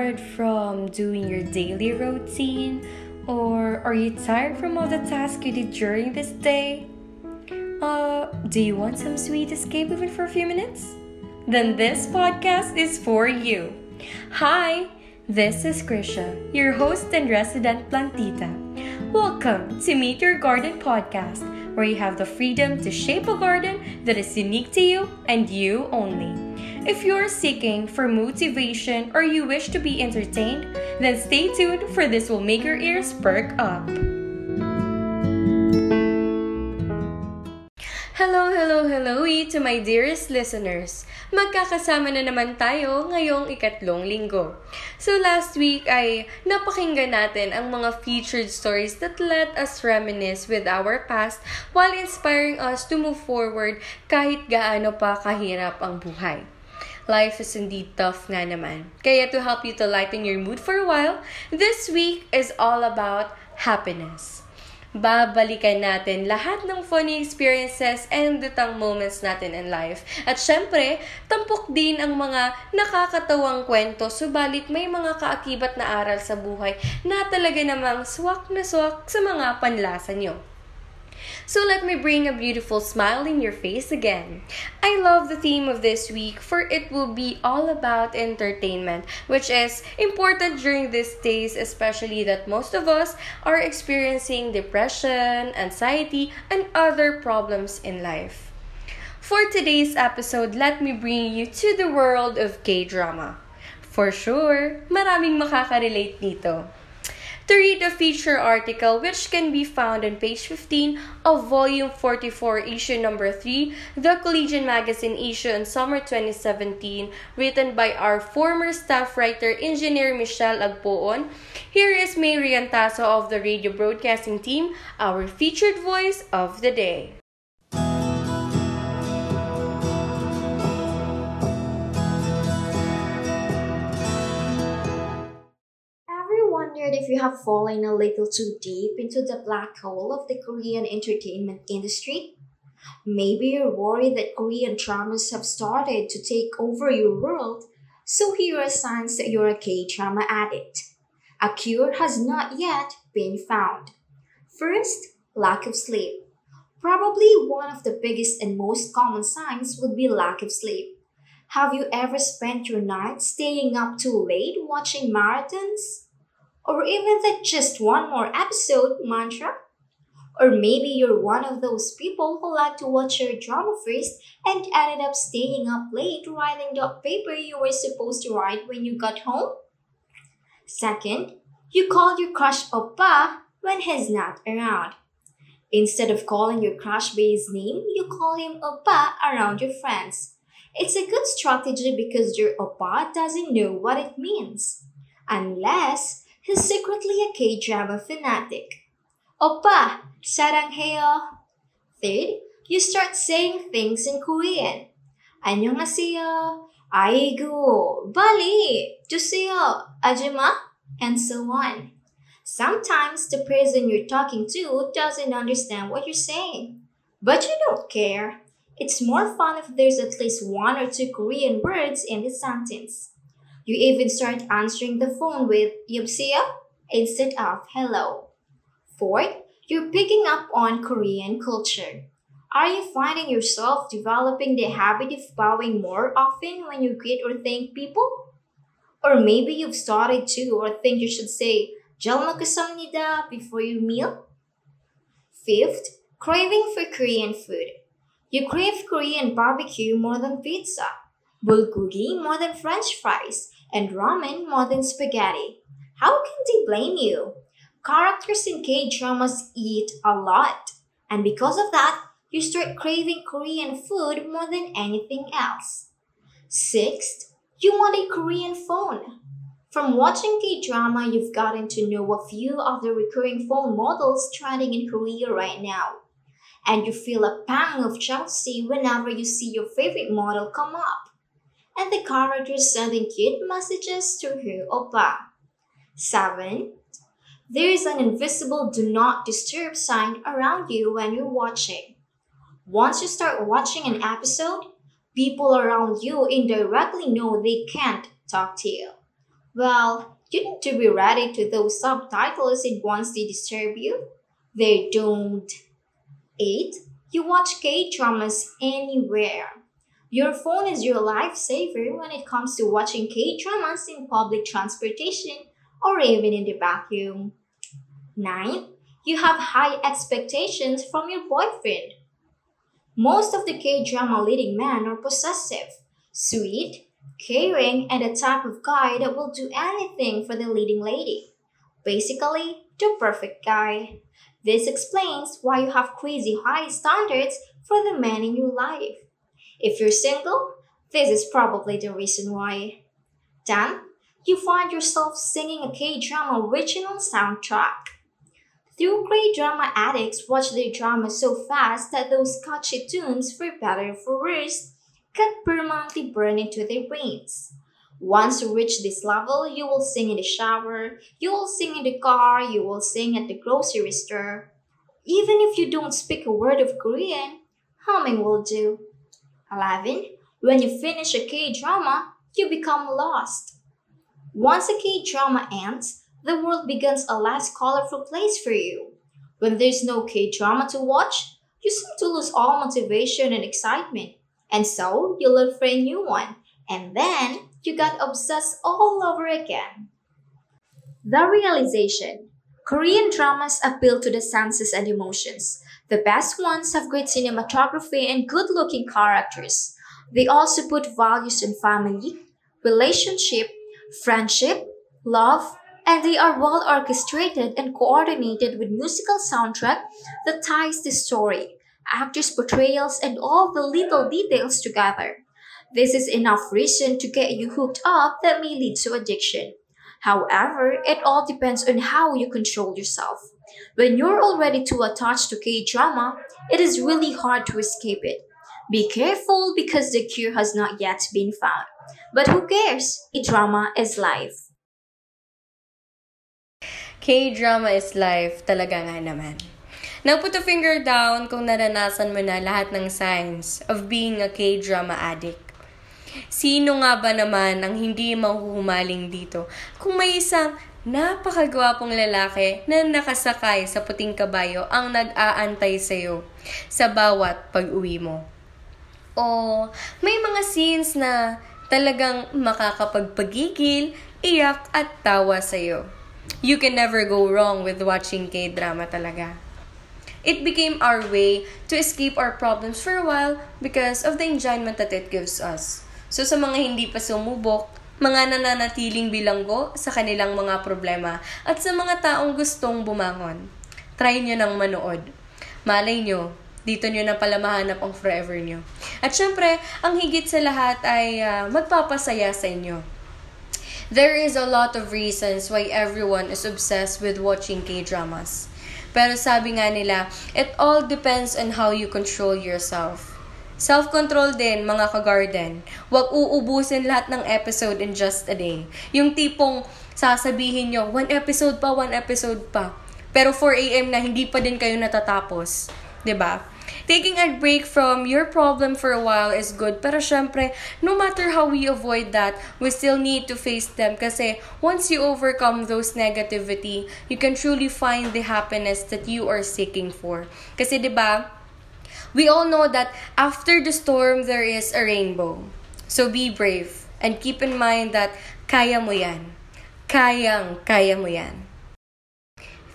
from doing your daily routine? Or are you tired from all the tasks you did during this day? Uh, do you want some sweet escape even for a few minutes? Then this podcast is for you. Hi, this is Crisza, your host and resident plantita. Welcome to Meet Your Garden podcast, where you have the freedom to shape a garden that is unique to you and you only. If you're seeking for motivation or you wish to be entertained, then stay tuned for this will make your ears perk up. Hello, hello, hello to my dearest listeners. Magkakasama na naman tayo ngayong ikatlong linggo. So last week ay napakinggan natin ang mga featured stories that let us reminisce with our past while inspiring us to move forward kahit gaano pa kahirap ang buhay. Life is indeed tough nga naman. Kaya to help you to lighten your mood for a while, this week is all about happiness babalikan natin lahat ng funny experiences and dutang moments natin in life. At syempre, tampok din ang mga nakakatawang kwento, subalit may mga kaakibat na aral sa buhay na talaga namang swak na swak sa mga panlasa nyo. So let me bring a beautiful smile in your face again. I love the theme of this week for it will be all about entertainment, which is important during these days, especially that most of us are experiencing depression, anxiety, and other problems in life. For today's episode, let me bring you to the world of K-drama. For sure, maraming makaka-relate dito to read the feature article which can be found on page 15 of volume 44 issue number 3 the collegian magazine issue in summer 2017 written by our former staff writer engineer michelle agpoon here is Mae Reantazo of the radio broadcasting team our featured voice of the day you have fallen a little too deep into the black hole of the Korean entertainment industry? Maybe you're worried that Korean dramas have started to take over your world, so here are signs that you're a K drama addict. A cure has not yet been found. First, lack of sleep. Probably one of the biggest and most common signs would be lack of sleep. Have you ever spent your night staying up too late watching marathons? Or even the just one more episode mantra? Or maybe you're one of those people who like to watch your drama first and ended up staying up late writing the paper you were supposed to write when you got home? Second, you call your crush Oppa when he's not around. Instead of calling your crush by his name, you call him Oppa around your friends. It's a good strategy because your Oppa doesn't know what it means. Unless he's secretly a K-drama fanatic. Oppa, saranghayo. Third, you start saying things in Korean. 안녕하세요, 아이고, bali, 주세요, 아줌마, and so on. Sometimes the person you're talking to doesn't understand what you're saying. But you don't care. It's more fun if there's at least one or two Korean words in the sentence. You even start answering the phone with "여보세요" instead of hello. Fourth, you're picking up on Korean culture. Are you finding yourself developing the habit of bowing more often when you greet or thank people? Or maybe you've started to or think you should say "잘 먹겠습니다" before your meal? Fifth, craving for Korean food. You crave Korean barbecue more than pizza bulgogi more than french fries, and ramen more than spaghetti. How can they blame you? Characters in K dramas eat a lot, and because of that, you start craving Korean food more than anything else. Sixth, you want a Korean phone. From watching K drama, you've gotten to know a few of the recurring phone models trending in Korea right now. And you feel a pang of jealousy whenever you see your favorite model come up and the character sending cute messages to her oppa. 7. There is an invisible do not disturb sign around you when you're watching. Once you start watching an episode, people around you indirectly know they can't talk to you. Well, you need to be ready to those subtitles and once they disturb you, they don't. 8. You watch K dramas anywhere. Your phone is your lifesaver when it comes to watching K dramas in public transportation or even in the bathroom. 9. You have high expectations from your boyfriend. Most of the K drama leading men are possessive, sweet, caring, and the type of guy that will do anything for the leading lady. Basically, the perfect guy. This explains why you have crazy high standards for the men in your life. If you're single, this is probably the reason why. 10. You find yourself singing a K drama original soundtrack. Few K drama addicts watch their drama so fast that those catchy tunes, for better or for worse, can permanently burn into their brains. Once you reach this level, you will sing in the shower, you will sing in the car, you will sing at the grocery store. Even if you don't speak a word of Korean, humming will do. 11. When you finish a K drama, you become lost. Once a K drama ends, the world becomes a less colorful place for you. When there's no K drama to watch, you seem to lose all motivation and excitement. And so you look for a new one, and then you got obsessed all over again. The realization Korean dramas appeal to the senses and emotions. The best ones have great cinematography and good looking characters. They also put values in family, relationship, friendship, love, and they are well orchestrated and coordinated with musical soundtrack that ties the story, actors' portrayals, and all the little details together. This is enough reason to get you hooked up that may lead to addiction. However, it all depends on how you control yourself. When you're already too attached to K drama, it is really hard to escape it. Be careful because the cure has not yet been found. But who cares? K drama is life. K-drama is life, talaga nga naman. Now put a finger down kung naranasan mo na lahat ng signs of being a K-drama addict. Sino nga ba naman ang hindi mahuhumaling dito kung may isang napakagwapong lalaki na nakasakay sa puting kabayo ang nag-aantay sa'yo sa bawat pag-uwi mo? O may mga scenes na talagang makakapagpagigil, iyak at tawa sa'yo. You can never go wrong with watching K-drama talaga. It became our way to escape our problems for a while because of the enjoyment that it gives us. So sa mga hindi pa sumubok, mga nananatiling bilanggo sa kanilang mga problema at sa mga taong gustong bumangon, try nyo nang manood. Malay nyo, dito nyo na pala mahanap ang forever nyo. At syempre, ang higit sa lahat ay uh, magpapasaya sa inyo. There is a lot of reasons why everyone is obsessed with watching K-dramas. Pero sabi nga nila, it all depends on how you control yourself. Self-control din, mga ka-garden. Huwag uubusin lahat ng episode in just a day. Yung tipong sasabihin nyo, one episode pa, one episode pa. Pero 4 a.m. na hindi pa din kayo natatapos. ba? Diba? Taking a break from your problem for a while is good. Pero syempre, no matter how we avoid that, we still need to face them. Kasi once you overcome those negativity, you can truly find the happiness that you are seeking for. Kasi ba? We all know that after the storm, there is a rainbow. So be brave and keep in mind that kaya mo yan. Kayang kaya mo yan.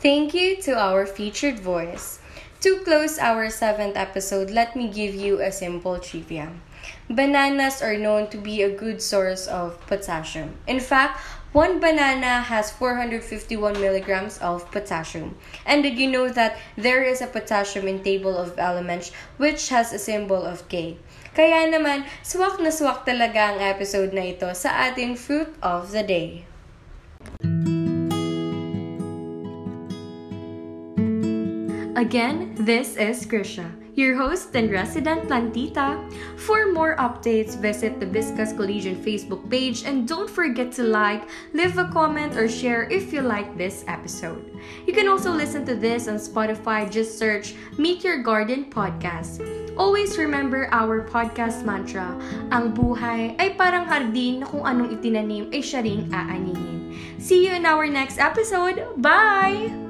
Thank you to our featured voice. To close our seventh episode, let me give you a simple trivia. Bananas are known to be a good source of potassium. In fact, one banana has 451 milligrams of potassium. And did you know that there is a potassium in table of elements which has a symbol of K? Kaya naman, swak na swak talaga ang episode na ito sa ating fruit of the day. Again, this is Krisha your host and resident plantita. For more updates, visit the Viscas Collegian Facebook page and don't forget to like, leave a comment, or share if you like this episode. You can also listen to this on Spotify. Just search Meet Your Garden Podcast. Always remember our podcast mantra, ang buhay ay parang hardin na kung anong itinanim ay siya ring aaningin. See you in our next episode. Bye!